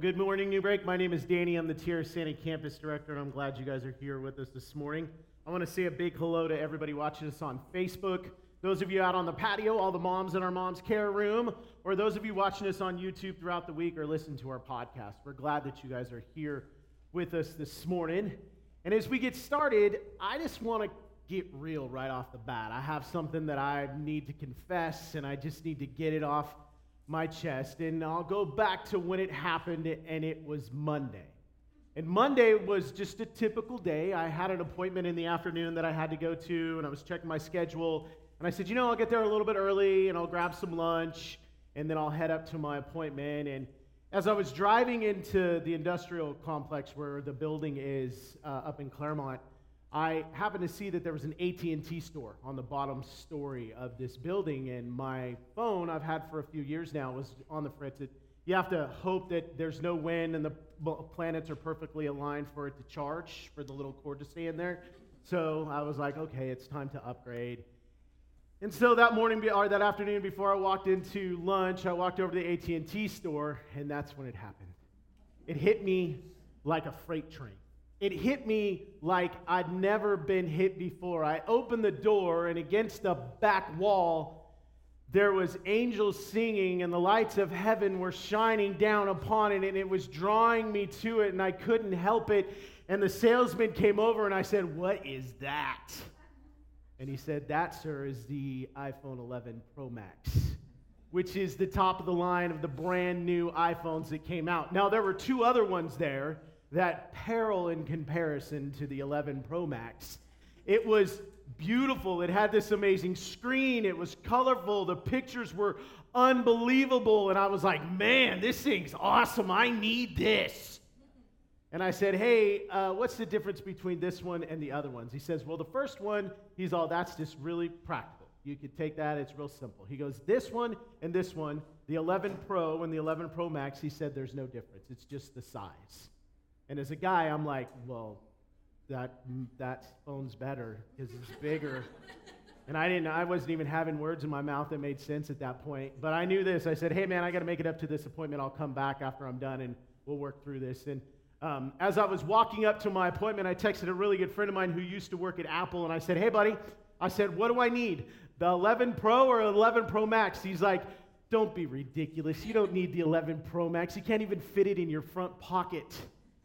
Well, good morning, Newbreak. My name is Danny. I'm the Tierrasanta Campus Director, and I'm glad you guys are here with us this morning. I want to say a big hello to everybody watching us on Facebook, those of you out on the patio, all the moms in our mom's care room, or those of you watching us on YouTube throughout the week or listen to our podcast. We're glad that you guys are here with us this morning. And as we get started, I just want to get real right off the bat. I have something that I need to confess, and I just need to get it off my chest. And I'll go back to when it happened, and it was Monday. And Monday was just a typical day. I had an appointment in the afternoon that I had to go to, and I was checking my schedule. And I said, you know, I'll get there a little bit early, and I'll grab some lunch, and then I'll head up to my appointment. And as I was driving into the industrial complex where the building is uh, up in Clairemont, I happened to see that there was an AT&T store on the bottom story of this building, and my phone I've had for a few years now was on the fritz. It, you have to hope that there's no wind and the planets are perfectly aligned for it to charge for the little cord to stay in there. So I was like, okay, it's time to upgrade. And so that morning or that afternoon before I walked into lunch, I walked over to the AT&T store, and that's when it happened. It hit me like a freight train it hit me like I'd never been hit before. I opened the door, and against the back wall, there was angels singing, and the lights of heaven were shining down upon it, and it was drawing me to it, and I couldn't help it. And the salesman came over, and I said, What is that? And he said, That, sir, is the iPhone 11 Pro Max, which is the top of the line of the brand new iPhones that came out. Now, there were two other ones there that peril in comparison to the 11 Pro Max. It was beautiful. It had this amazing screen. It was colorful. The pictures were unbelievable. And I was like, man, this thing's awesome. I need this. And I said, hey, uh, what's the difference between this one and the other ones? He says, well, the first one, he's all, that's just really practical. You could take that, it's real simple. He goes, this one and this one, the 11 Pro and the 11 Pro Max, he said, there's no difference. It's just the size. And as a guy, I'm like, well, that that phone's better because it's bigger. and I didn't. I wasn't even having words in my mouth that made sense at that point. But I knew this. I said, hey man, I got to make it up to this appointment. I'll come back after I'm done and we'll work through this. And um, as I was walking up to my appointment, I texted a really good friend of mine who used to work at Apple, and I said, hey buddy, I said, what do I need? The 11 Pro or 11 Pro Max? He's like, don't be ridiculous. You don't need the 11 Pro Max. You can't even fit it in your front pocket.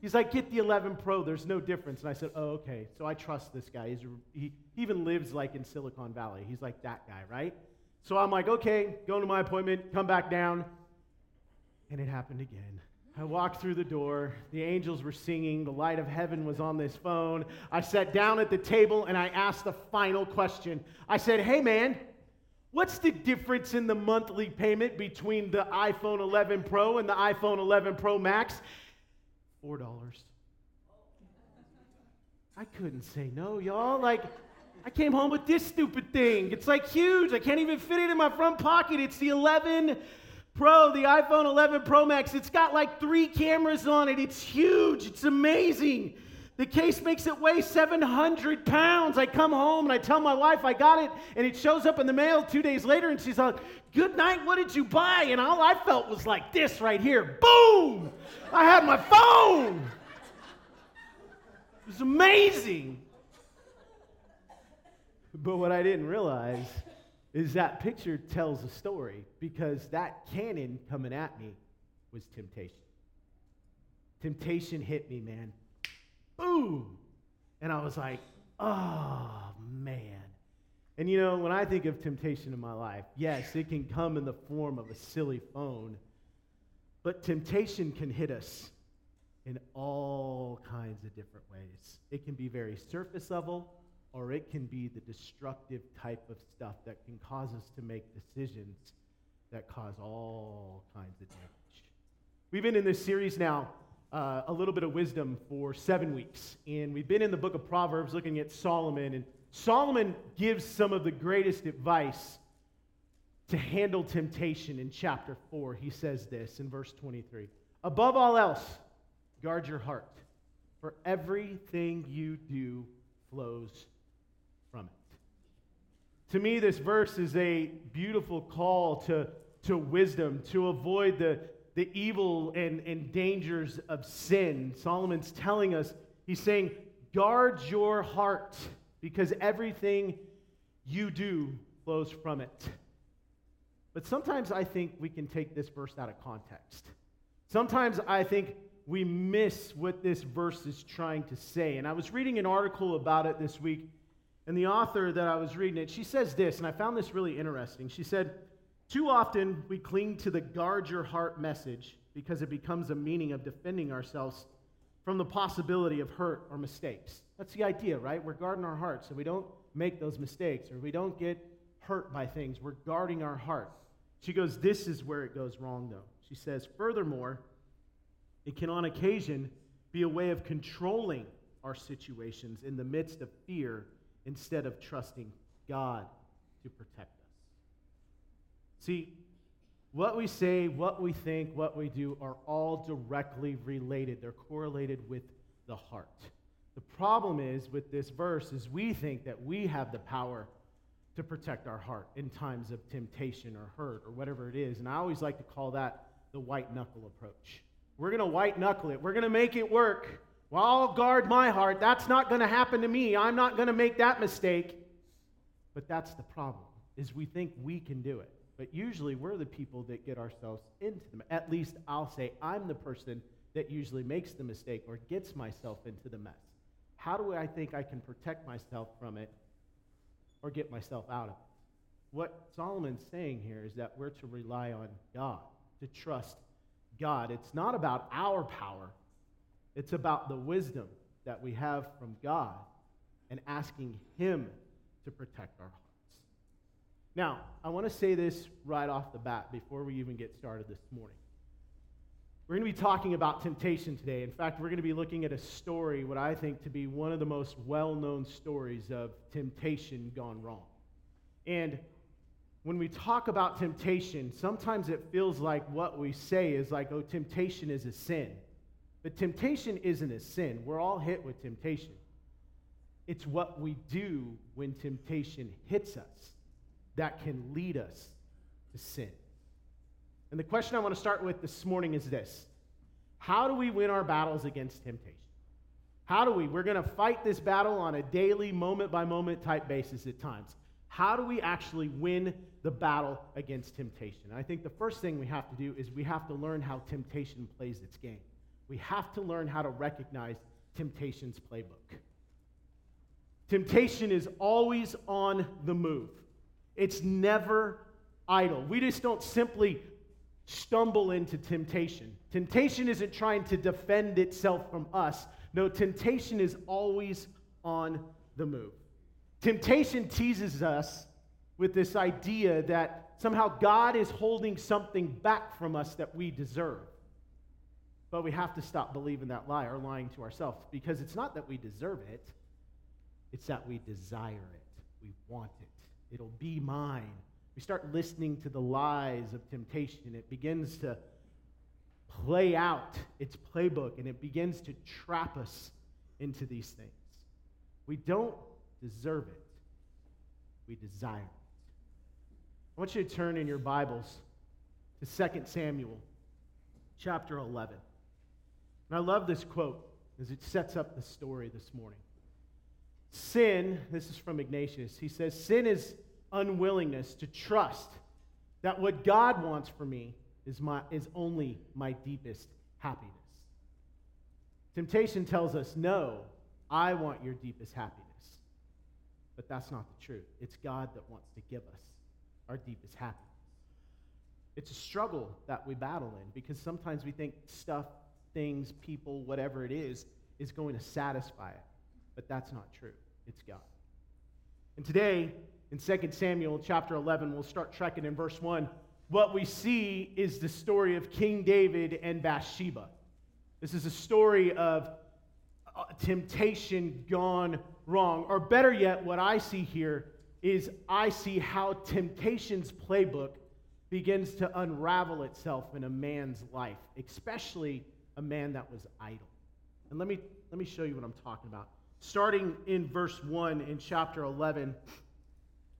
He's like, get the 11 Pro, there's no difference. And I said, oh, okay. So I trust this guy. He's, he even lives like in Silicon Valley. He's like that guy, right? So I'm like, okay, going to my appointment, come back down. And it happened again. I walked through the door. The angels were singing. The light of heaven was on this phone. I sat down at the table and I asked the final question. I said, hey, man, what's the difference in the monthly payment between the iPhone 11 Pro and the iPhone 11 Pro Max? Four dollars. I couldn't say no, y'all. Like, I came home with this stupid thing. It's like huge. I can't even fit it in my front pocket. It's the 11 Pro, the iPhone 11 Pro Max. It's got like three cameras on it. It's huge. It's amazing. The case makes it weigh 700 pounds. I come home and I tell my wife I got it, and it shows up in the mail two days later, and she's like, Good night, what did you buy? And all I felt was like this right here boom! I had my phone. It was amazing. But what I didn't realize is that picture tells a story because that cannon coming at me was temptation. Temptation hit me, man boom. And I was like, oh, man. And you know, when I think of temptation in my life, yes, it can come in the form of a silly phone, but temptation can hit us in all kinds of different ways. It can be very surface level, or it can be the destructive type of stuff that can cause us to make decisions that cause all kinds of damage. We've been in this series now uh, a little bit of wisdom for seven weeks. And we've been in the book of Proverbs looking at Solomon. And Solomon gives some of the greatest advice to handle temptation in chapter 4. He says this in verse 23 Above all else, guard your heart, for everything you do flows from it. To me, this verse is a beautiful call to, to wisdom, to avoid the the evil and, and dangers of sin. Solomon's telling us, he's saying, guard your heart because everything you do flows from it. But sometimes I think we can take this verse out of context. Sometimes I think we miss what this verse is trying to say. And I was reading an article about it this week, and the author that I was reading it, she says this, and I found this really interesting. She said, Too often we cling to the guard your heart message because it becomes a meaning of defending ourselves from the possibility of hurt or mistakes. That's the idea, right? We're guarding our hearts so we don't make those mistakes or we don't get hurt by things. We're guarding our heart. She goes, This is where it goes wrong, though. She says, Furthermore, it can on occasion be a way of controlling our situations in the midst of fear instead of trusting God to protect us. See, what we say, what we think, what we do are all directly related. They're correlated with the heart. The problem is with this verse is we think that we have the power to protect our heart in times of temptation or hurt or whatever it is. And I always like to call that the white knuckle approach. We're going to white knuckle it. We're going to make it work. Well, I'll guard my heart. That's not going to happen to me. I'm not going to make that mistake. But that's the problem, is we think we can do it. But usually we're the people that get ourselves into them. At least I'll say I'm the person that usually makes the mistake or gets myself into the mess. How do I think I can protect myself from it or get myself out of it? What Solomon's saying here is that we're to rely on God, to trust God. It's not about our power, it's about the wisdom that we have from God and asking Him to protect our hearts. Now, I want to say this right off the bat before we even get started this morning. We're going to be talking about temptation today. In fact, we're going to be looking at a story, what I think to be one of the most well known stories of temptation gone wrong. And when we talk about temptation, sometimes it feels like what we say is like, oh, temptation is a sin. But temptation isn't a sin. We're all hit with temptation. It's what we do when temptation hits us that can lead us to sin. And the question I want to start with this morning is this How do we win our battles against temptation? How do we? We're going to fight this battle on a daily, moment by moment type basis at times. How do we actually win the battle against temptation? I think the first thing we have to do is we have to learn how temptation plays its game. We have to learn how to recognize temptation's playbook. Temptation is always on the move, it's never idle. We just don't simply stumble into temptation. Temptation isn't trying to defend itself from us. No, temptation is always on the move. Temptation teases us with this idea that somehow God is holding something back from us that we deserve. But we have to stop believing that lie or lying to ourselves because it's not that we deserve it, it's that we desire it. We want it. It'll be mine. We start listening to the lies of temptation. It begins to play out its playbook and it begins to trap us into these things. We don't deserve it, we desire it. I want you to turn in your Bibles to 2 Samuel chapter 11. And I love this quote as it sets up the story this morning. Sin, this is from Ignatius, he says, Sin is unwillingness to trust that what God wants for me is, my, is only my deepest happiness. Temptation tells us, no, I want your deepest happiness. But that's not the truth. It's God that wants to give us our deepest happiness. It's a struggle that we battle in because sometimes we think stuff, things, people, whatever it is, is going to satisfy it. But that's not true. It's God. And today, in 2 Samuel chapter 11, we'll start trekking in verse 1. What we see is the story of King David and Bathsheba. This is a story of uh, temptation gone wrong. Or better yet, what I see here is I see how temptation's playbook begins to unravel itself in a man's life, especially a man that was idle. And let me, let me show you what I'm talking about. Starting in verse 1 in chapter 11,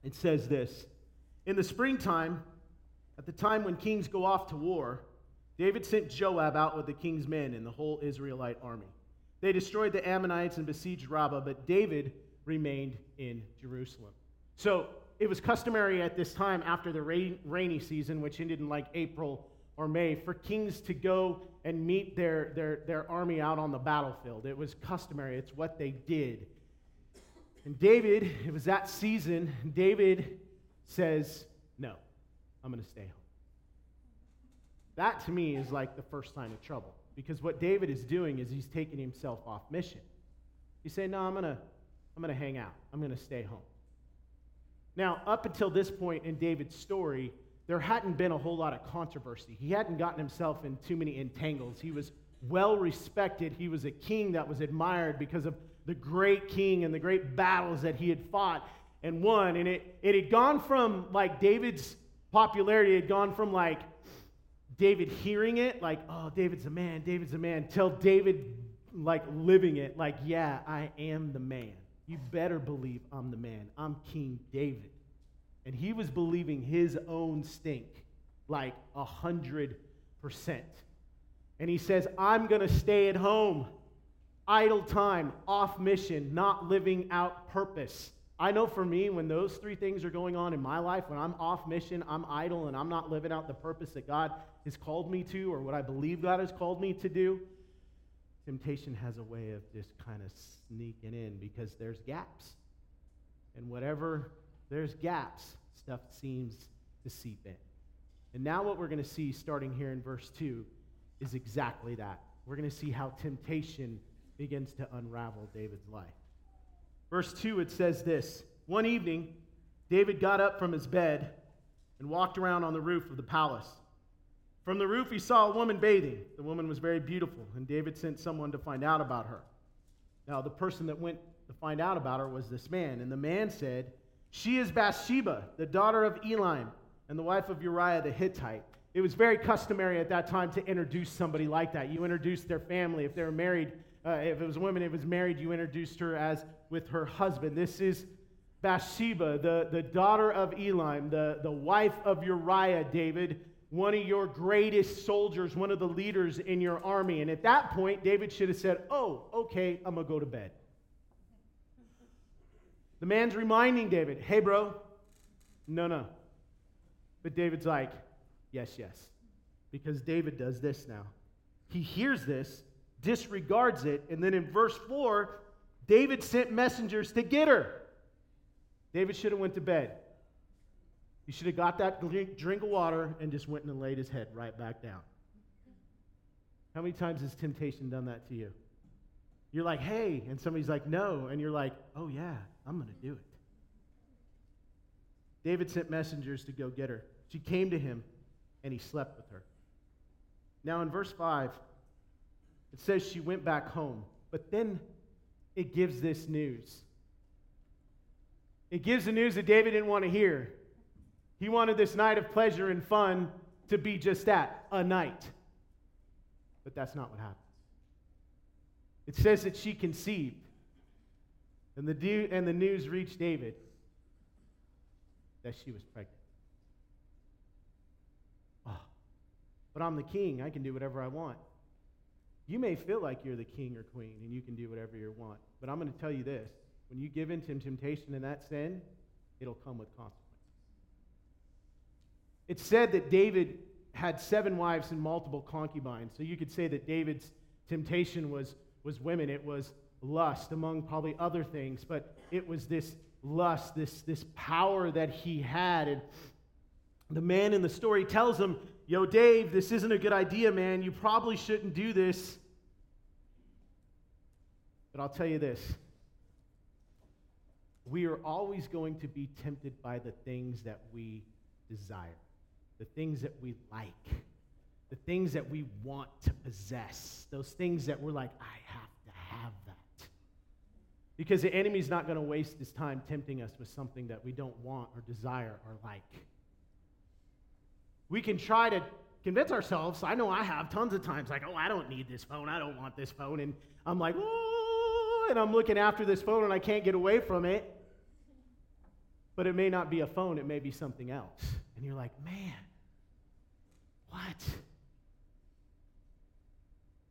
it says this In the springtime, at the time when kings go off to war, David sent Joab out with the king's men and the whole Israelite army. They destroyed the Ammonites and besieged Rabbah, but David remained in Jerusalem. So it was customary at this time, after the rain, rainy season, which ended in like April or May, for kings to go and meet their, their, their army out on the battlefield. It was customary, it's what they did. And David, it was that season, David says, No, I'm going to stay home. That to me is like the first sign of trouble. Because what David is doing is he's taking himself off mission. He's saying, No, I'm going to I'm going to hang out, I'm going to stay home. Now, up until this point in David's story, there hadn't been a whole lot of controversy. He hadn't gotten himself in too many entangles. He was well respected. He was a king that was admired because of the great king and the great battles that he had fought and won. And it, it had gone from like David's popularity, had gone from like David hearing it, like, oh, David's a man, David's a man, till David like living it, like, yeah, I am the man. You better believe I'm the man. I'm King David. And he was believing his own stink like a hundred percent. And he says, I'm to stay at home, idle time, off mission, not living out purpose. I know for me, when those three things are going on in my life, when I'm off mission, I'm idle, and I'm not living out the purpose that God has called me to or what I believe God has called me to do, temptation has a way of just kind of sneaking in because there's gaps. And whatever there's gaps, stuff seems to seep in. And now, what we're going to see starting here in verse 2 is exactly that. We're going to see how temptation begins to unravel David's life. Verse 2, it says this One evening, David got up from his bed and walked around on the roof of the palace. From the roof, he saw a woman bathing. The woman was very beautiful, and David sent someone to find out about her. Now, the person that went to find out about her was this man, and the man said, She is Bathsheba, the daughter of Eliam, and the wife of Uriah the Hittite. It was very customary at that time to introduce somebody like that. You introduced their family. If they were married, uh, if it was a woman, it was married, you introduced her as with her husband. This is Bathsheba, the, the daughter of Eliam, the, the wife of Uriah, David, one of your greatest soldiers, one of the leaders in your army. And at that point, David should have said, Oh, okay, I'm going to go to bed. The man's reminding David, Hey, bro, no, no. But David's like, Yes, yes. Because David does this now. He hears this, disregards it, and then in verse 4, David sent messengers to get her. David should have went to bed. He should have got that drink of water and just went and laid his head right back down. How many times has temptation done that to you? You're like, hey, and somebody's like, no, and you're like, oh yeah, I'm going to do it. David sent messengers to go get her. She came to him, and he slept with her. Now, in verse 5, it says she went back home, but then it gives this news. It gives the news that David didn't want to hear. He wanted this night of pleasure and fun to be just that a night. But that's not what happens. It says that she conceived, and the, de- and the news reached David that she was pregnant. Oh, but I'm the king. I can do whatever I want. You may feel like you're the king or queen and you can do whatever you want, but I'm going to tell you this when you give in to temptation and that sin, it'll come with consequences. It's said that David had seven wives and multiple concubines. So you could say that David's temptation was, was women. It was lust, among probably other things, but it was this lust, this, this power that he had. And the man in the story tells him, Yo, Dave, this isn't a good idea, man. You probably shouldn't do this. But I'll tell you this we are always going to be tempted by the things that we desire the things that we like, the things that we want to possess, those things that we're like, I have to have that. Because the enemy's not going to waste his time tempting us with something that we don't want or desire or like. We can try to convince ourselves, I know I have tons of times, like, oh, I don't need this phone, I don't want this phone. And I'm like, oh, and I'm looking after this phone and I can't get away from it. But it may not be a phone, it may be something else. And you're like, man, what?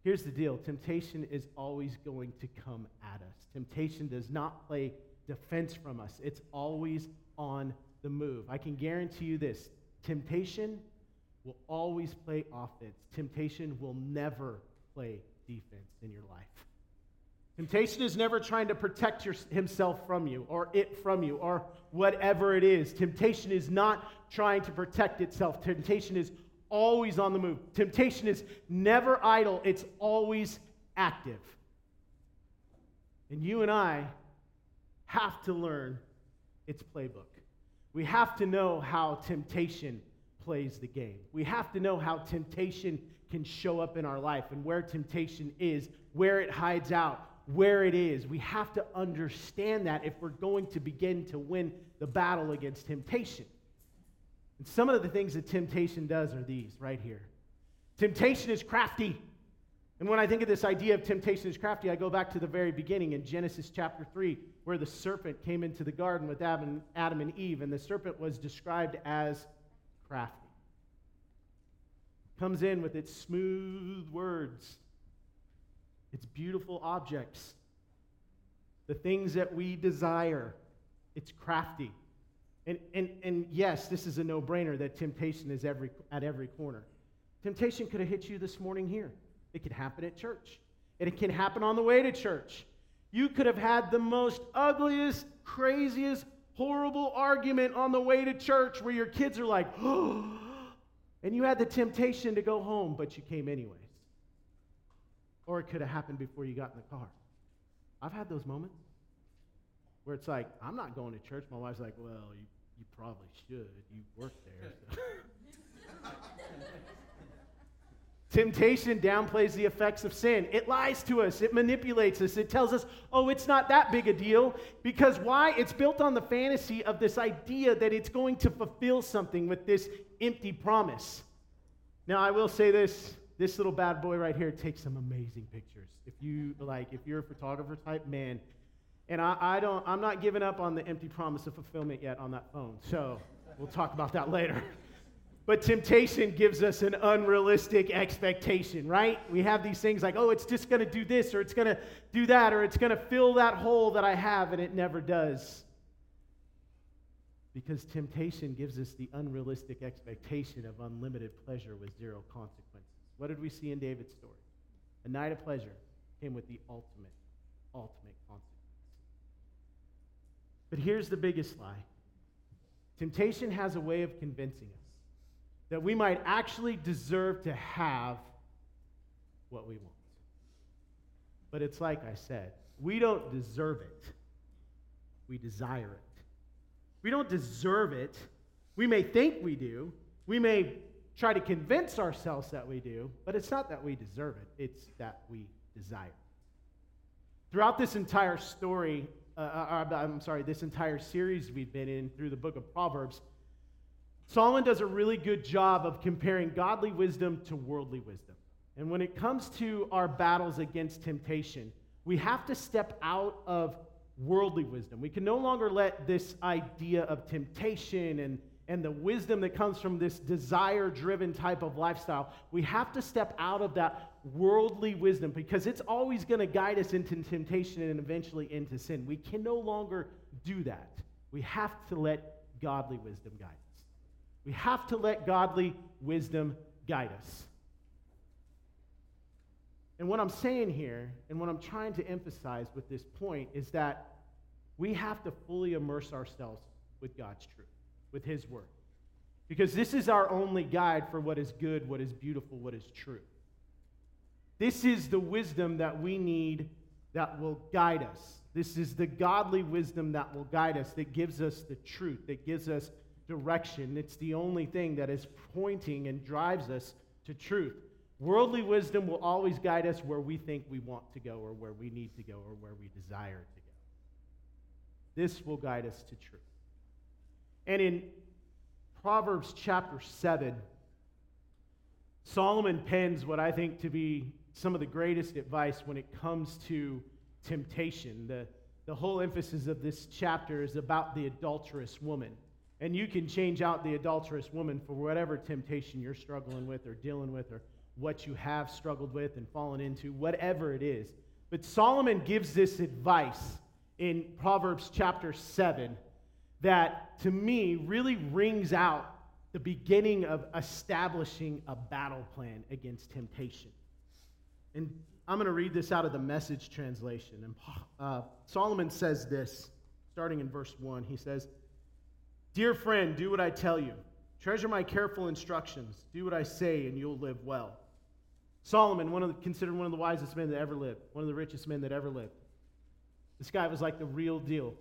Here's the deal temptation is always going to come at us. Temptation does not play defense from us, it's always on the move. I can guarantee you this temptation will always play offense, temptation will never play defense in your life. Temptation is never trying to protect your, himself from you or it from you or whatever it is. Temptation is not trying to protect itself. Temptation is always on the move. Temptation is never idle, it's always active. And you and I have to learn its playbook. We have to know how temptation plays the game. We have to know how temptation can show up in our life and where temptation is, where it hides out, where it is. We have to understand that if we're going to begin to win the battle against temptation. And some of the things that temptation does are these right here. Temptation is crafty. And when I think of this idea of temptation is crafty, I go back to the very beginning in Genesis chapter 3, where the serpent came into the garden with Adam, Adam and Eve, and the serpent was described as crafty. Comes in with its smooth words it's beautiful objects. The things that we desire. It's crafty. And, and, and yes, this is a no brainer that temptation is every, at every corner. Temptation could have hit you this morning here. It could happen at church. and It can happen on the way to church. You could have had the most ugliest, craziest, horrible argument on the way to church where your kids are like, oh, and you had the temptation to go home, but you came anyways. Or it could have happened before you got in the car. I've had those moments where it's like, I'm not going to church. My wife's like, well, you, you probably should. You work there. So. Temptation downplays the effects of sin. It lies to us, it manipulates us, it tells us, oh, it's not that big a deal. Because why? It's built on the fantasy of this idea that it's going to fulfill something with this empty promise. Now, I will say this this little bad boy right here takes some amazing pictures. If you like, if you're a photographer type, man. And I, I don't, I'm not giving up on the empty promise of fulfillment yet on that phone. So we'll talk about that later. But temptation gives us an unrealistic expectation, right? We have these things like, oh, it's just going to do this, or it's going to do that, or it's going to fill that hole that I have, and it never does. Because temptation gives us the unrealistic expectation of unlimited pleasure with zero consequences. What did we see in David's story? A night of pleasure came with the ultimate, ultimate consequence. But here's the biggest lie temptation has a way of convincing us that we might actually deserve to have what we want. But it's like I said, we don't deserve it, we desire it. We don't deserve it. We may think we do. We may try to convince ourselves that we do, but it's not that we deserve it, it's that we desire. Throughout this entire story, uh, uh, uh, I'm sorry, this entire series we've been in through the book of Proverbs, Solomon does a really good job of comparing godly wisdom to worldly wisdom. And when it comes to our battles against temptation, we have to step out of worldly wisdom. We can no longer let this idea of temptation and and the wisdom that comes from this desire driven type of lifestyle, we have to step out of that worldly wisdom because it's always going to guide us into temptation and eventually into sin. We can no longer do that. We have to let godly wisdom guide us. We have to let godly wisdom guide us. And what I'm saying here, and what I'm trying to emphasize with this point, is that we have to fully immerse ourselves with God's truth with His Word. Because this is our only guide for what is good, what is beautiful, what is true. This is the wisdom that we need that will guide us. This is the godly wisdom that will guide us, that gives us the truth, that gives us direction. It's the only thing that is pointing and drives us to truth. Worldly wisdom will always guide us where we think we want to go, or where we need to go, or where we desire to go. This will guide us to truth. And in Proverbs chapter 7, Solomon pens what I think to be some of the greatest advice when it comes to temptation. The, the whole emphasis of this chapter is about the adulterous woman. And you can change out the adulterous woman for whatever temptation you're struggling with or dealing with or what you have struggled with and fallen into, whatever it is. But Solomon gives this advice in Proverbs chapter 7 that to me really rings out the beginning of establishing a battle plan against temptation. And I'm going to read this out of the message translation. And uh, Solomon says this, starting in verse 1. He says, Dear friend, do what I tell you. Treasure my careful instructions. Do what I say, and you'll live well. Solomon, one the, considered one of the wisest men that ever lived, one of the richest men that ever lived. This guy was like the real deal.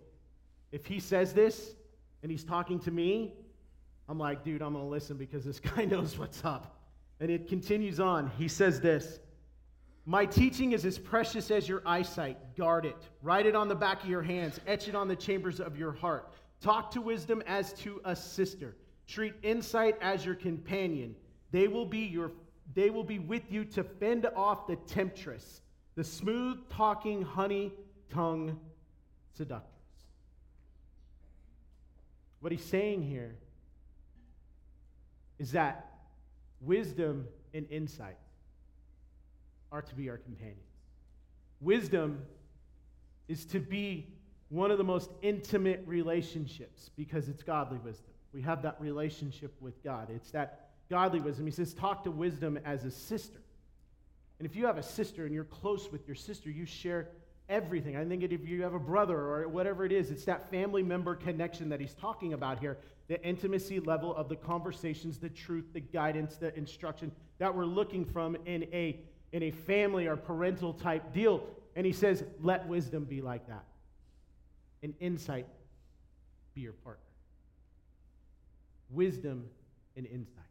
If he says this and he's talking to me, I'm like, dude, I'm going to listen because this guy knows what's up. And it continues on. He says this My teaching is as precious as your eyesight. Guard it. Write it on the back of your hands. Etch it on the chambers of your heart. Talk to wisdom as to a sister. Treat insight as your companion. They will be your they will be with you to fend off the temptress, the smooth talking honey tongue seductress. What he's saying here is that wisdom and insight are to be our companions. Wisdom is to be one of the most intimate relationships because it's godly wisdom. We have that relationship with God. It's that godly wisdom. He says, talk to wisdom as a sister. And if you have a sister and you're close with your sister, you share everything. I think if you have a brother or whatever it is, it's that family member connection that he's talking about here the intimacy level of the conversations, the truth, the guidance, the instruction that we're looking from in a, in a family or parental type deal. And he says, let wisdom be like that, and insight be your partner. Wisdom and insight.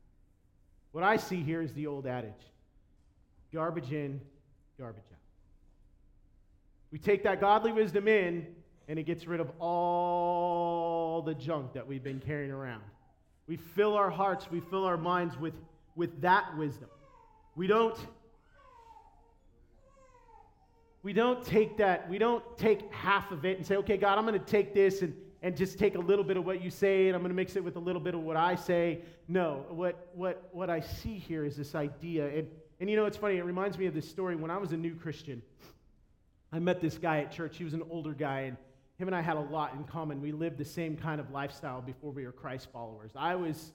What I see here is the old adage garbage in, garbage out. We take that godly wisdom in, and it gets rid of all the junk that we've been carrying around. We fill our hearts, we fill our minds with, with that wisdom. We don't we don't take that, we don't take half of it and say, okay, God, I'm going to take this and, and just take a little bit of what you say and I'm going to mix it with a little bit of what I say. No, what, what, what I see here is this idea. And, and you know, it's funny, it reminds me of this story. When I was a new Christian, I met this guy at church. He was an older guy, and him and I had a lot in common. We lived the same kind of lifestyle before we were Christ followers. I was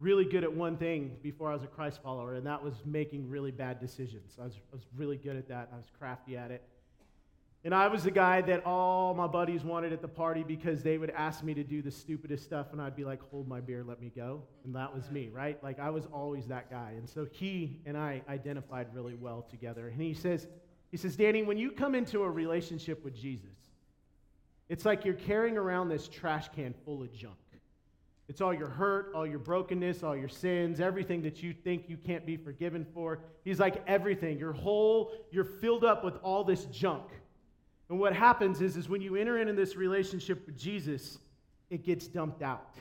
really good at one thing before I was a Christ follower, and that was making really bad decisions. I was, I was really good at that. I was crafty at it. And I was the guy that all my buddies wanted at the party because they would ask me to do the stupidest stuff, and I'd be like, hold my beer, let me go. And that was me, right? Like, I was always that guy. And so he and I identified really well together. And he says, he says, Danny, when you come into a relationship with Jesus, it's like you're carrying around this trash can full of junk. It's all your hurt, all your brokenness, all your sins, everything that you think you can't be forgiven for. He's like everything. You're whole, you're filled up with all this junk. And what happens is, is when you enter into this relationship with Jesus, it gets dumped out.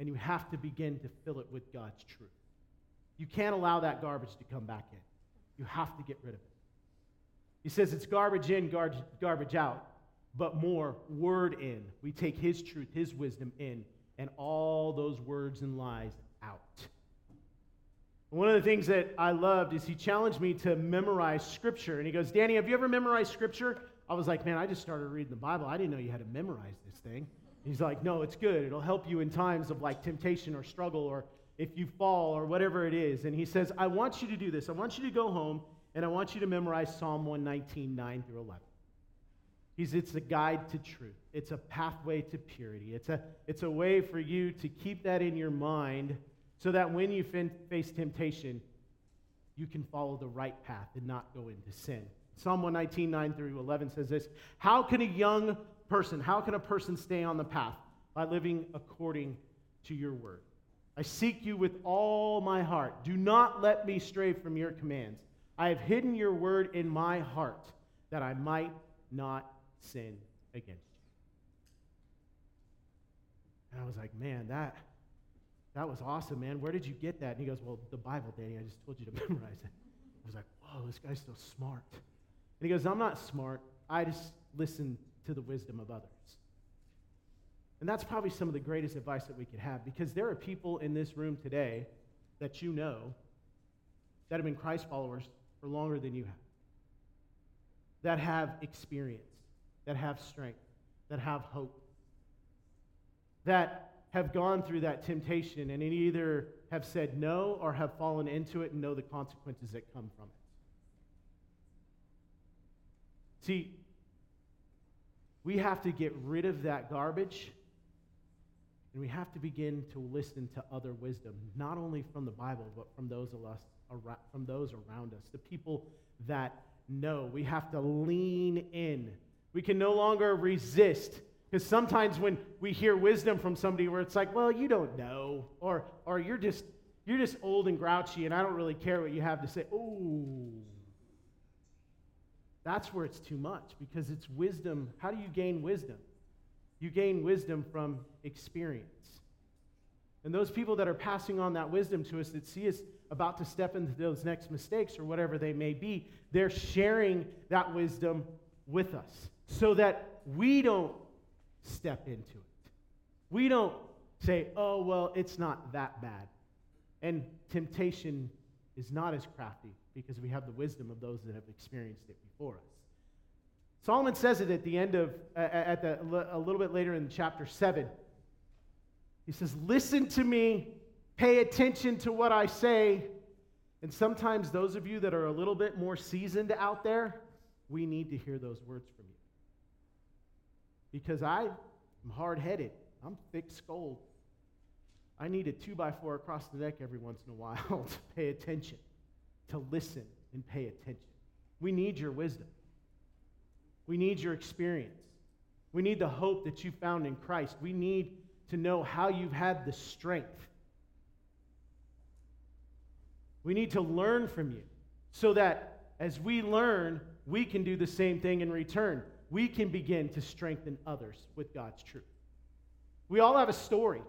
And you have to begin to fill it with God's truth. You can't allow that garbage to come back in. You have to get rid of it. He says it's garbage in, garbage, garbage out, but more word in. We take his truth, his wisdom in, and all those words and lies out. One of the things that I loved is he challenged me to memorize scripture. And he goes, Danny, have you ever memorized scripture? I was like, man, I just started reading the Bible. I didn't know you had to memorize this thing. He's like, no, it's good. It'll help you in times of like temptation or struggle or if you fall or whatever it is. And he says, I want you to do this. I want you to go home and I want you to memorize Psalm 119, 9 through 11. He's, it's a guide to truth. It's a pathway to purity. It's a, it's a way for you to keep that in your mind so that when you fin- face temptation, you can follow the right path and not go into sin. Psalm 119, 9 through 11 says this How can a young person, how can a person stay on the path? By living according to your word. I seek you with all my heart. Do not let me stray from your commands. I have hidden your word in my heart that I might not sin against you. And I was like, man, that, that was awesome, man. Where did you get that? And he goes, well, the Bible, Danny. I just told you to memorize it. I was like, whoa, this guy's so smart. And he goes, I'm not smart. I just listen to the wisdom of others. And that's probably some of the greatest advice that we could have because there are people in this room today that you know that have been Christ followers for longer than you have, that have experience, that have strength, that have hope, that have gone through that temptation and either have said no or have fallen into it and know the consequences that come from it. See, we have to get rid of that garbage and we have to begin to listen to other wisdom, not only from the Bible, but from those, us, from those around us, the people that know. We have to lean in. We can no longer resist. Because sometimes when we hear wisdom from somebody where it's like, well, you don't know, or, or you're, just, you're just old and grouchy and I don't really care what you have to say. Oh, that's where it's too much because it's wisdom. How do you gain wisdom? You gain wisdom from experience. And those people that are passing on that wisdom to us that see us about to step into those next mistakes or whatever they may be, they're sharing that wisdom with us so that we don't step into it. We don't say, oh, well, it's not that bad. And temptation is not as crafty because we have the wisdom of those that have experienced it before us. Solomon says it at the end of, at the, a little bit later in chapter 7. He says, Listen to me, pay attention to what I say. And sometimes those of you that are a little bit more seasoned out there, we need to hear those words from you. Because I am hard headed, I'm thick skulled. I need a two by four across the neck every once in a while to pay attention, to listen and pay attention. We need your wisdom. We need your experience. We need the hope that you found in Christ. We need to know how you've had the strength. We need to learn from you so that as we learn, we can do the same thing in return. We can begin to strengthen others with God's truth. We all have a story.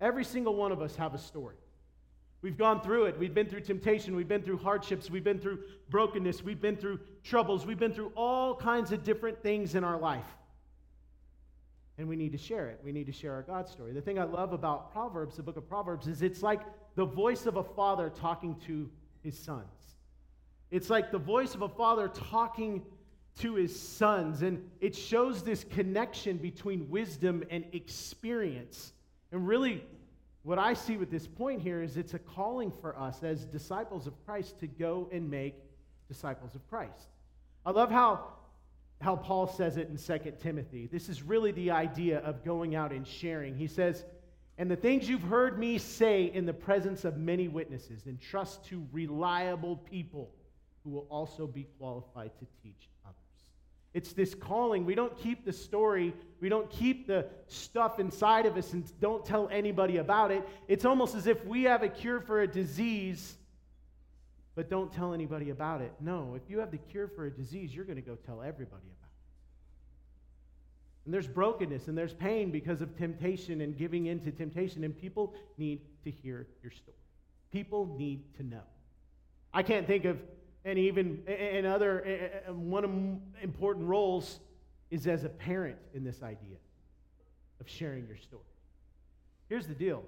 Every single one of us have a story. We've gone through it. We've been through temptation. We've been through hardships. We've been through brokenness. We've been through troubles. We've been through all kinds of different things in our life. And we need to share it. We need to share our God story. The thing I love about Proverbs, the book of Proverbs, is it's like the voice of a father talking to his sons. It's like the voice of a father talking to his sons. And it shows this connection between wisdom and experience. And really, what I see with this point here is it's a calling for us as disciples of Christ to go and make disciples of Christ. I love how, how Paul says it in 2 Timothy. This is really the idea of going out and sharing. He says, And the things you've heard me say in the presence of many witnesses, entrust to reliable people who will also be qualified to teach. It's this calling. We don't keep the story, we don't keep the stuff inside of us and don't tell anybody about it. It's almost as if we have a cure for a disease, but don't tell anybody about it. No, if you have the cure for a disease, you're going to go tell everybody about it. And there's brokenness and there's pain because of temptation and giving in to temptation, and people need to hear your story. People need to know. I can't think of and even in other one of important roles is as a parent in this idea of sharing your story. Here's the deal.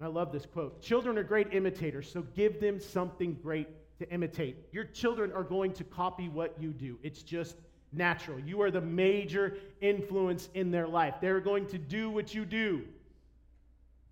I love this quote. Children are great imitators, so give them something great to imitate. Your children are going to copy what you do. It's just natural. You are the major influence in their life. They're going to do what you do.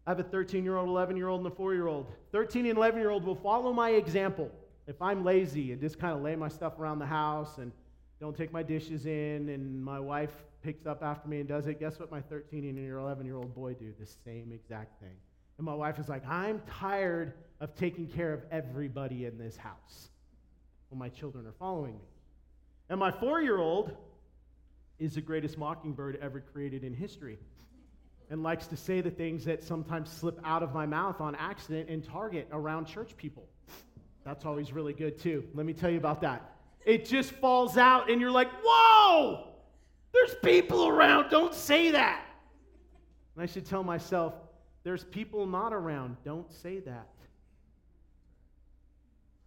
I have a 13 year old, 11 year old, and a 4 year old. 13 and 11 year old will follow my example if I'm lazy and just kind of lay my stuff around the house and don't take my dishes in and my wife picks up after me and does it, guess what my 13 and your 11 year old boy do? The same exact thing. And my wife is like, I'm tired of taking care of everybody in this house. Well, my children are following me. And my four year old is the greatest mockingbird ever created in history and likes to say the things that sometimes slip out of my mouth on accident and Target around church people. That's always really good too. Let me tell you about that. It just falls out, and you're like, whoa, there's people around. Don't say that. And I should tell myself, there's people not around. Don't say that.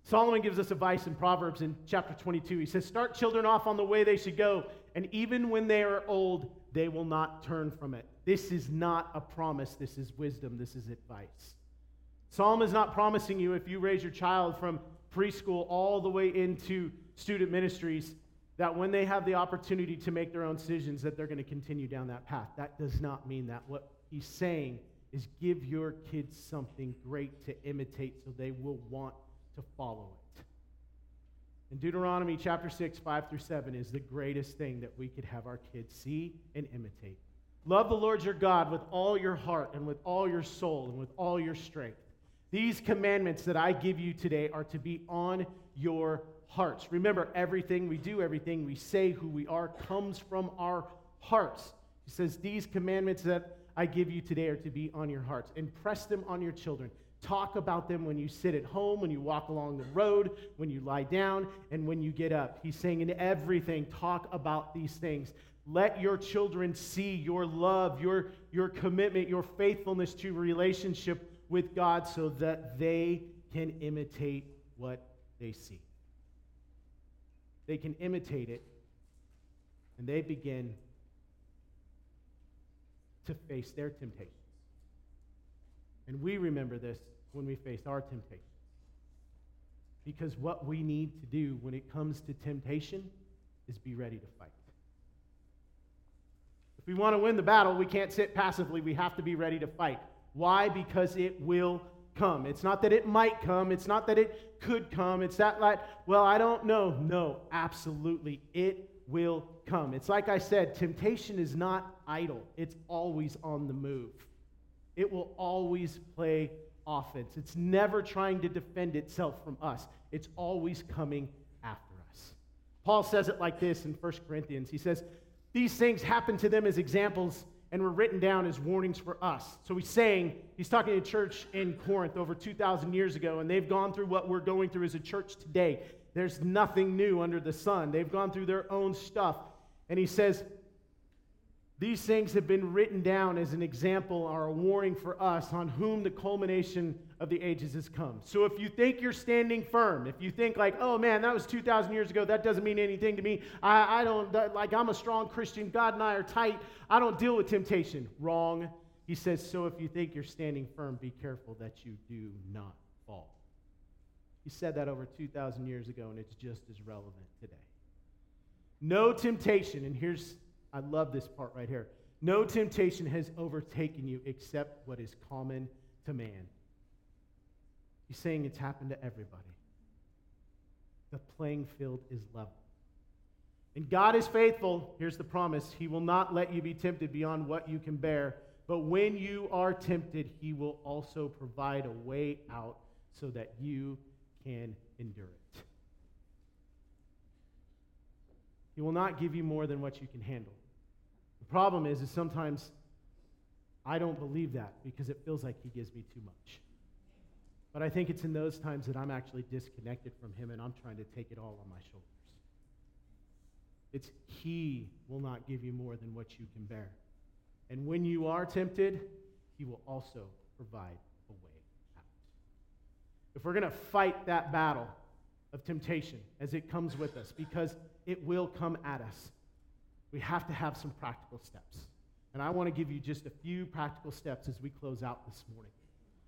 Solomon gives us advice in Proverbs in chapter 22. He says, Start children off on the way they should go, and even when they are old, they will not turn from it. This is not a promise, this is wisdom, this is advice. Psalm is not promising you if you raise your child from preschool all the way into student ministries that when they have the opportunity to make their own decisions that they're going to continue down that path. That does not mean that. What he's saying is give your kids something great to imitate so they will want to follow it. In deuteronomy chapter 6 5 through 7 is the greatest thing that we could have our kids see and imitate. Love the lord your god with all your heart and with all your soul and with all your strength these commandments that i give you today are to be on your hearts. Remember, everything we do, everything we say, who we are, comes from our hearts. He says, These commandments that I give you today are to be on your hearts. Impress them on your children. Talk about them when you sit at home, when you walk along the road, when you lie down, and when you get up. He's saying in everything, talk about these things. Let your children see your love, your, your commitment, your faithfulness to relationship with God so that they can imitate what they see they can imitate it, and they begin to face their temptations. And we remember this when we face our temptations. Because what we need to do when it comes to temptation is be ready to fight. If we want to win the battle, we can't sit passively. We have to be ready to fight. Why? Because it will come. It's not that it might come. It's not that it could come. It's that like, well, I don't know. No, absolutely. It will come. It's like I said, temptation is not idle. It's always on the move. It will always play offense. It's never trying to defend itself from us. It's always coming after us. Paul says it like this in 1 Corinthians. He says, These things happen to them as examples and were written down as warnings for us. So he's saying, he's talking to a church in Corinth over 2,000 years ago, and they've gone through what we're going through as a church today. There's nothing new under the sun. They've gone through their own stuff. And he says, these things have been written down as an example or a warning for us on whom the culmination of the ages has come. So if you think you're standing firm, if you think like, oh man, that was 2,000 years ago, that doesn't mean anything to me. I, I don't, like, I'm a strong Christian. God and I are tight. I don't deal with temptation. Wrong. He says, so if you think you're standing firm, be careful that you do not fall. He said that over 2,000 years ago, and it's just as relevant today. No temptation, and here's I love this part right here. No temptation has overtaken you except what is common to man. He's saying it's happened to everybody. The playing field is level. And God is faithful. Here's the promise He will not let you be tempted beyond what you can bear. But when you are tempted, He will also provide a way out so that you can endure it. He will not give you more than what you can handle. The problem is, is sometimes I don't believe that because it feels like he gives me too much. But I think it's in those times that I'm actually disconnected from him and I'm trying to take it all on my shoulders. It's he will not give you more than what you can bear. And when you are tempted, he will also provide a way out. If we're going to fight that battle of temptation as it comes with us, because it will come at us. We have to have some practical steps. And I want to give you just a few practical steps as we close out this morning.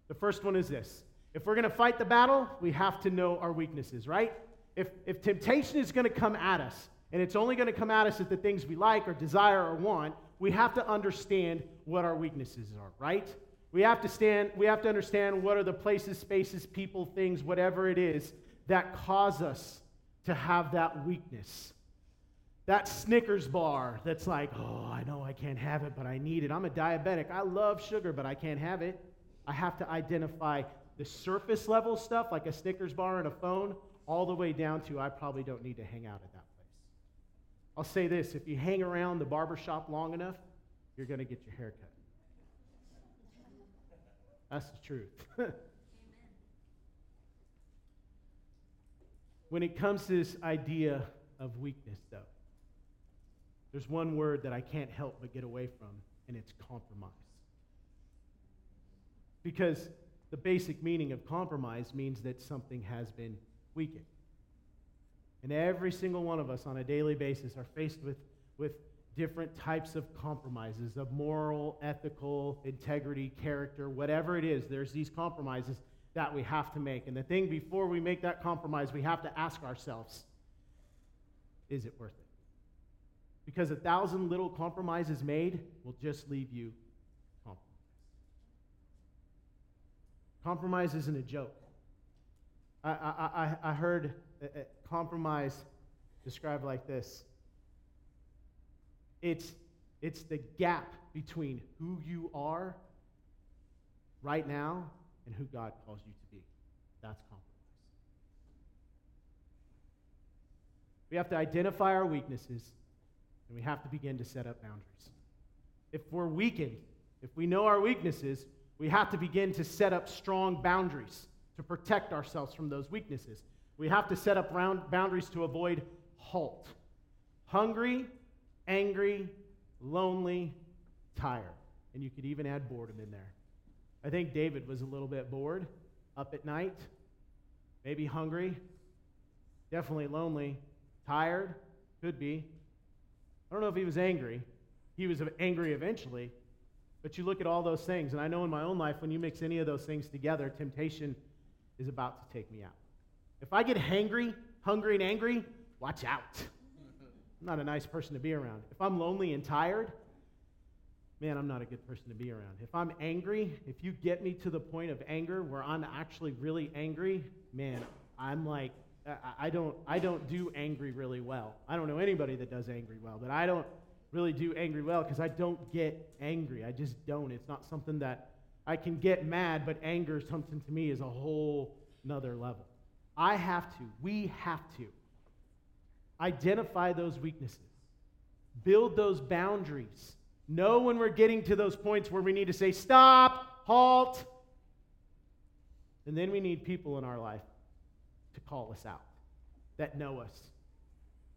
The first one is this if we're going to fight the battle, we have to know our weaknesses, right? If, if temptation is going to come at us, and it's only going to come at us at the things we like or desire or want, we have to understand what our weaknesses are, right? We have to stand, we have to understand what are the places, spaces, people, things, whatever it is that cause us to have that weakness. That Snickers bar that's like, oh, I know I can't have it, but I need it. I'm a diabetic. I love sugar, but I can't have it. I have to identify the surface level stuff, like a Snickers bar and a phone, all the way down to I probably don't need to hang out at that place. I'll say this if you hang around the barber shop long enough, you're going to get your hair cut. That's the truth. when it comes to this idea of weakness, though, there's one word that I can't help but get away from, and it's compromise. Because the basic meaning of compromise means that something has been weakened. And every single one of us on a daily basis are faced with, with different types of compromises of moral, ethical, integrity, character, whatever it is. There's these compromises that we have to make. And the thing before we make that compromise, we have to ask ourselves is it worth it? Because a thousand little compromises made will just leave you compromised. Compromise isn't a joke. I, I, I, heard compromise described like this it's, it's the gap between who you are right now and who God calls you to be. That's compromise. We have to identify our weaknesses and we have to begin to set up boundaries. If we're weakened, if we know our weaknesses, we have to begin to set up strong boundaries to protect ourselves from those weaknesses. We have to set up boundaries to avoid halt. Hungry, angry, lonely, tired. And you could even add boredom in there. I think David was a little bit bored, up at night, maybe hungry, definitely lonely, tired, could be. I don't know if he was angry. He was angry eventually. But you look at all those things, and I know in my own life, when you mix any of those things together, temptation is about to take me out. If I get hangry, hungry, and angry, watch out. I'm not a nice person to be around. If I'm lonely and tired, man, I'm not a good person to be around. If I'm angry, if you get me to the point of anger where I'm actually really angry, man, I'm like, I don't, I don't do angry really well. I don't know anybody that does angry well, but I don't really do angry well because I don't get angry. I just don't. It's not something that I can get mad, but anger, something to me, is a whole nother level. I have to, we have to identify those weaknesses, build those boundaries, know when we're getting to those points where we need to say, stop, halt. And then we need people in our life to call us out that know us.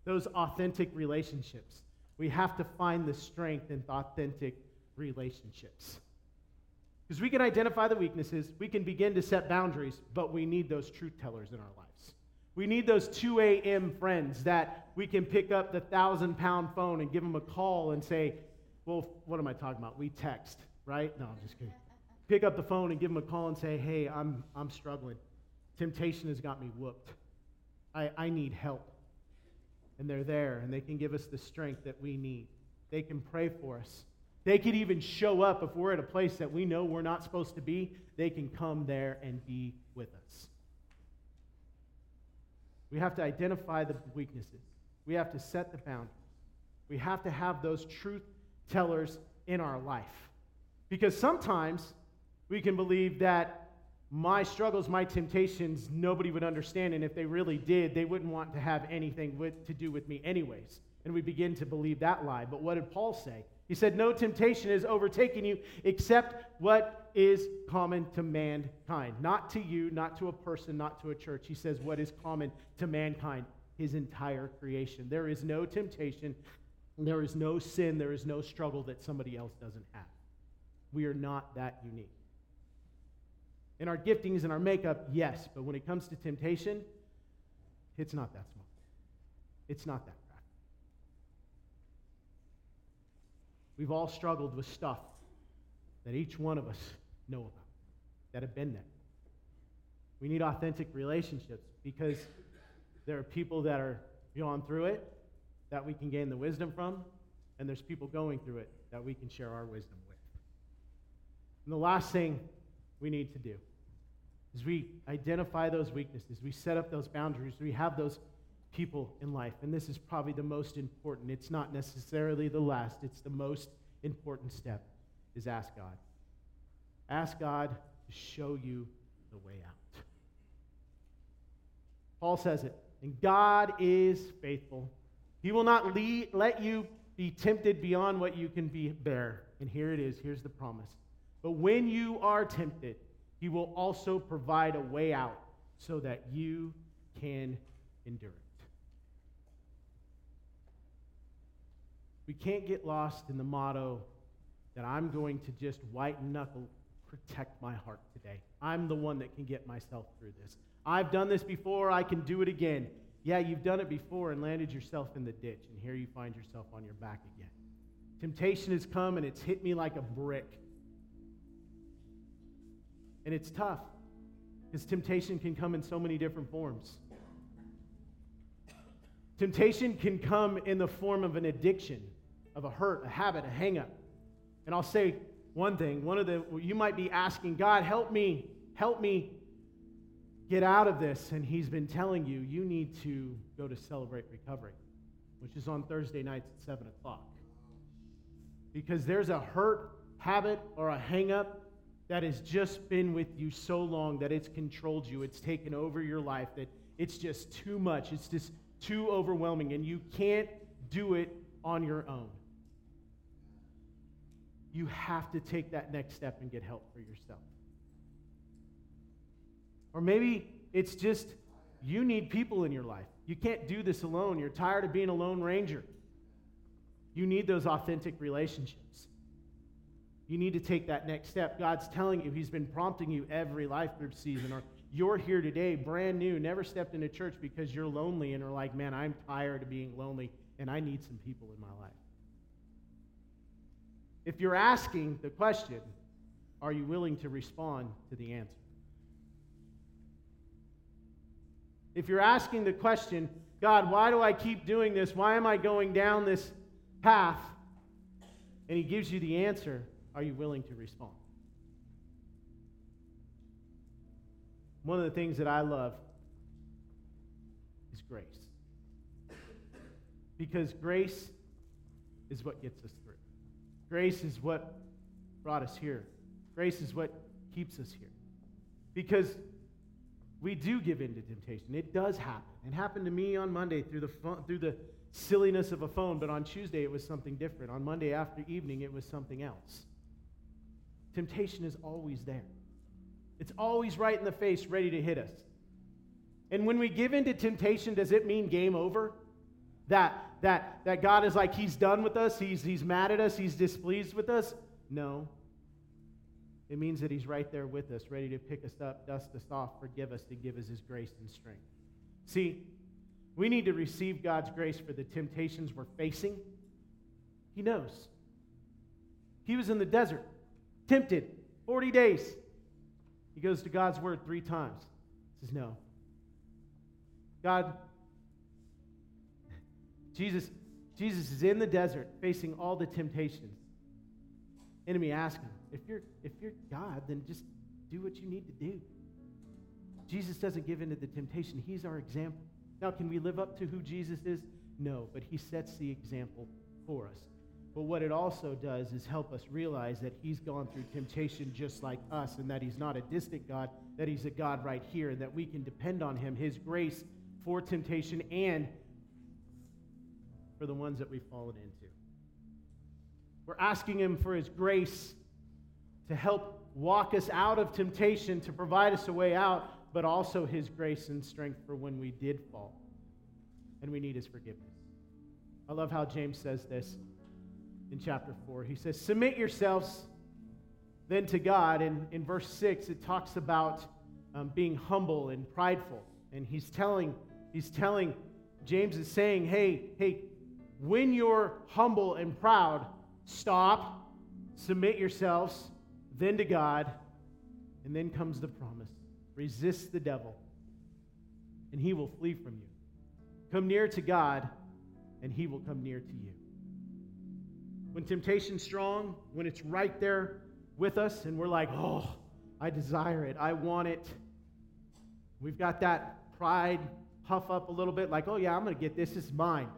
Those authentic relationships. We have to find the strength in authentic relationships. Because we can identify the weaknesses, we can begin to set boundaries, but we need those truth tellers in our lives. We need those 2 a.m. friends that we can pick up the thousand pound phone and give them a call and say, Well, what am I talking about? We text, right? No, I'm just kidding. Pick up the phone and give them a call and say, Hey, I'm, I'm struggling. Temptation has got me whooped. I, I need help. And they're there and they can give us the strength that we need. They can pray for us. They could even show up if we're at a place that we know we're not supposed to be. They can come there and be with us. We have to identify the weaknesses. We have to set the boundaries. We have to have those truth tellers in our life. Because sometimes we can believe that my struggles, my temptations, nobody would understand. And if they really did, they wouldn't want to have anything with, to do with me, anyways. And we begin to believe that lie. But what did Paul say? He said, No temptation is overtaking you except what is common to mankind. Not to you, not to a person, not to a church. He says, What is common to mankind, his entire creation. There is no temptation, there is no sin, there is no struggle that somebody else doesn't have. We are not that unique. In our giftings and our makeup, yes, but when it comes to temptation, it's not that small. It's not that. We've all struggled with stuff that each one of us know about, that have been there. We need authentic relationships because there are people that are gone through it that we can gain the wisdom from, and there's people going through it that we can share our wisdom with. And the last thing we need to do is we identify those weaknesses, we set up those boundaries, we have those people in life. And this is probably the most important. It's not necessarily the last, it's the most important step is ask God. Ask God to show you the way out. Paul says it, and God is faithful. He will not lead, let you be tempted beyond what you can be, bear. And here it is. Here's the promise. But when you are tempted, he will also provide a way out so that you can endure it. We can't get lost in the motto that I'm going to just white knuckle protect my heart today. I'm the one that can get myself through this. I've done this before, I can do it again. Yeah, you've done it before and landed yourself in the ditch, and here you find yourself on your back again. Temptation has come and it's hit me like a brick. And it's tough. Because temptation can come in so many different forms. Temptation can come in the form of an addiction, of a hurt, a habit, a hangup. And I'll say one thing one of the, you might be asking, God, help me, help me get out of this. And He's been telling you, you need to go to Celebrate Recovery, which is on Thursday nights at 7 o'clock. Because there's a hurt, habit, or a hang up that has just been with you so long that it's controlled you, it's taken over your life, that it's just too much. It's just too overwhelming, and you can't do it on your own. You have to take that next step and get help for yourself. Or maybe it's just you need people in your life. You can't do this alone. You're tired of being a lone ranger. You need those authentic relationships. You need to take that next step. God's telling you, He's been prompting you every life group season or you're here today, brand new, never stepped into church because you're lonely and are like, man, I'm tired of being lonely and I need some people in my life. If you're asking the question, are you willing to respond to the answer? If you're asking the question, God, why do I keep doing this? Why am I going down this path? And He gives you the answer, are you willing to respond? One of the things that I love is grace. Because grace is what gets us through. Grace is what brought us here. Grace is what keeps us here. Because we do give in to temptation. It does happen. It happened to me on Monday through the, phone, through the silliness of a phone, but on Tuesday it was something different. On Monday after evening it was something else. Temptation is always there. It's always right in the face, ready to hit us. And when we give in to temptation, does it mean game over? That, that, that God is like, He's done with us, he's, he's mad at us, He's displeased with us? No. It means that He's right there with us, ready to pick us up, dust us off, forgive us, to give us His grace and strength. See, we need to receive God's grace for the temptations we're facing. He knows. He was in the desert, tempted, 40 days. He goes to God's word three times. He says, No. God, Jesus, Jesus is in the desert facing all the temptations. Enemy asking, if you're, if you're God, then just do what you need to do. Jesus doesn't give in to the temptation. He's our example. Now, can we live up to who Jesus is? No, but he sets the example for us. But what it also does is help us realize that he's gone through temptation just like us, and that he's not a distant God, that he's a God right here, and that we can depend on him, his grace for temptation and for the ones that we've fallen into. We're asking him for his grace to help walk us out of temptation, to provide us a way out, but also his grace and strength for when we did fall. And we need his forgiveness. I love how James says this in chapter 4. He says, Submit yourselves then to God. And in verse 6, it talks about um, being humble and prideful. And he's telling, he's telling, James is saying, hey, hey, when you're humble and proud, stop, submit yourselves, then to God, and then comes the promise resist the devil, and he will flee from you. Come near to God, and he will come near to you. When temptation's strong, when it's right there with us, and we're like, oh, I desire it, I want it. We've got that pride puff up a little bit, like, oh, yeah, I'm to get this, it's mine.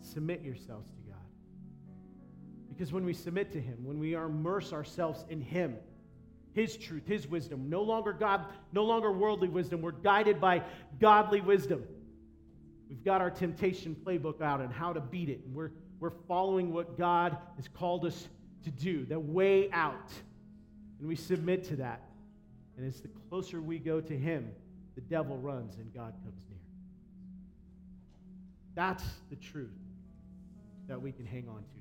Submit yourselves to Because when we submit to Him, when we immerse ourselves in Him, His truth, His wisdom, no longer God, no longer worldly wisdom, we're guided by godly wisdom. We've got our temptation playbook out and how to beat it. And we're we're following what God has called us to do, the way out. And we submit to that. And as the closer we go to Him, the devil runs and God comes near. That's the truth that we can hang on to.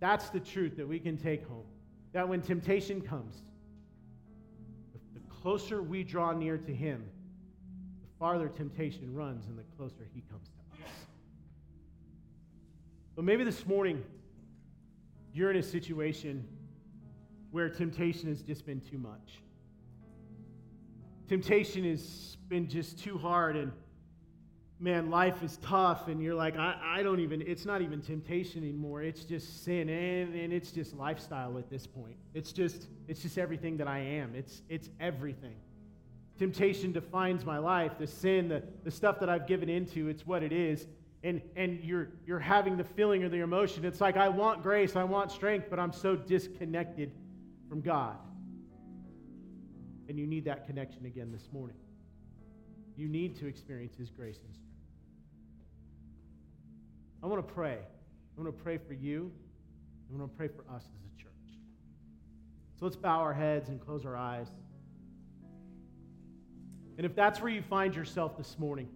That's the truth that we can take home. That when temptation comes, the closer we draw near to Him, the farther temptation runs and the closer He comes to us. but maybe this morning, you're in a situation where temptation has just been too much. temptation has been just too hard and man, life is tough, and you're like, I, I don't even, it's not even temptation anymore. It's just sin, and, and it's just lifestyle at this point. It's just, it's just everything that I am. It's, it's everything. Temptation defines my life. The sin, the, the stuff that I've given into, it's what it is. And, and you're, you're having the feeling or the emotion. It's like, I want grace, I want strength, but I'm so disconnected from God. And you need that connection again this morning. You need to experience His grace and strength. I want to pray. I want to pray for you. I want to pray for us as a church. So let's bow our heads and close our eyes. And if that's where you find yourself this morning,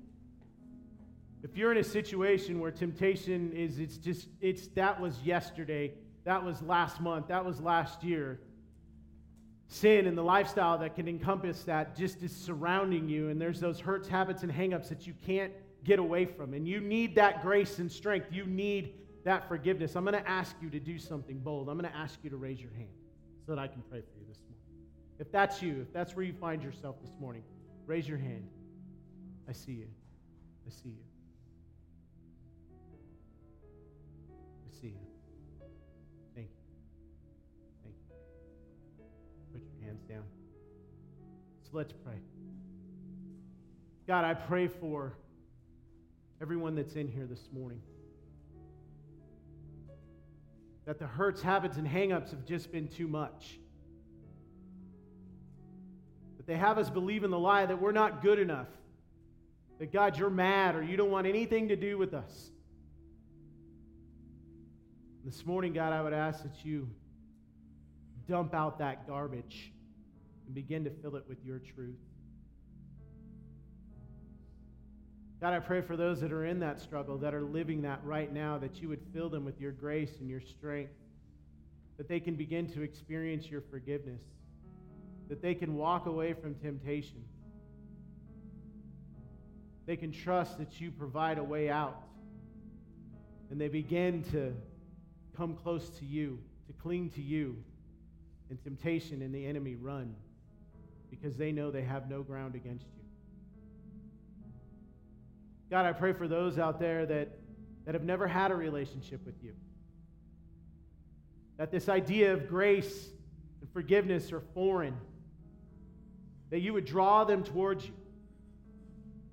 if you're in a situation where temptation is, it's just, it's that was yesterday, that was last month, that was last year, sin and the lifestyle that can encompass that just is surrounding you, and there's those hurts, habits, and hangups that you can't get away from. And you need that grace and strength. You need that forgiveness. I'm going to ask you to do something bold. I'm going to ask you to raise your hand so that I can pray for you this morning. If that's you, if that's where you find yourself this morning, raise your hand. I see you. I see you. I see you. Thank you. Thank you. Put your hands down. So let's pray. God, I pray for everyone that's in here this morning. That the hurts, habits, and hangups have just been too much. That they have us believe in the lie that we're not good enough. That God, you're mad or you don't want anything to do with us. This morning, God, I would ask that you dump out that garbage and begin to fill it with your truth. God, I pray for those that are in that struggle, that are living that right now, that you would fill them with your grace and your strength, that they can begin to experience your forgiveness, that they can walk away from temptation. They can trust that you provide a way out. And they begin to come close to you, to cling to you. And temptation and the enemy run because they know they have no ground against you. God, I pray for those out there that, that have never had a relationship with you. That this idea of grace and forgiveness are foreign. That you would draw them towards you.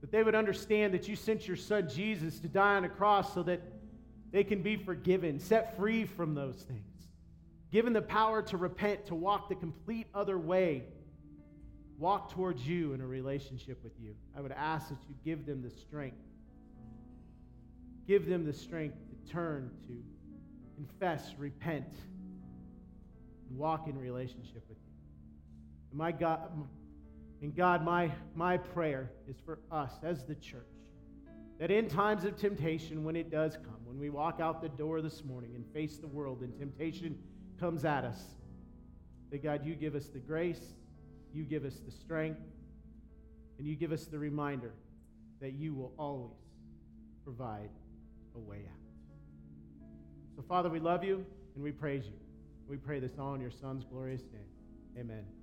That they would understand that you sent your son Jesus to die on a cross so that they can be forgiven, set free from those things, given the power to repent, to walk the complete other way, walk towards you in a relationship with you. I would ask that you give them the strength. Give them the strength to turn, to confess, repent, and walk in relationship with you. And my God, and God, my, my prayer is for us as the church that in times of temptation, when it does come, when we walk out the door this morning and face the world and temptation comes at us, that God, you give us the grace, you give us the strength, and you give us the reminder that you will always provide a way out. So, Father, we love you and we praise you. We pray this all in your Son's glorious name. Amen.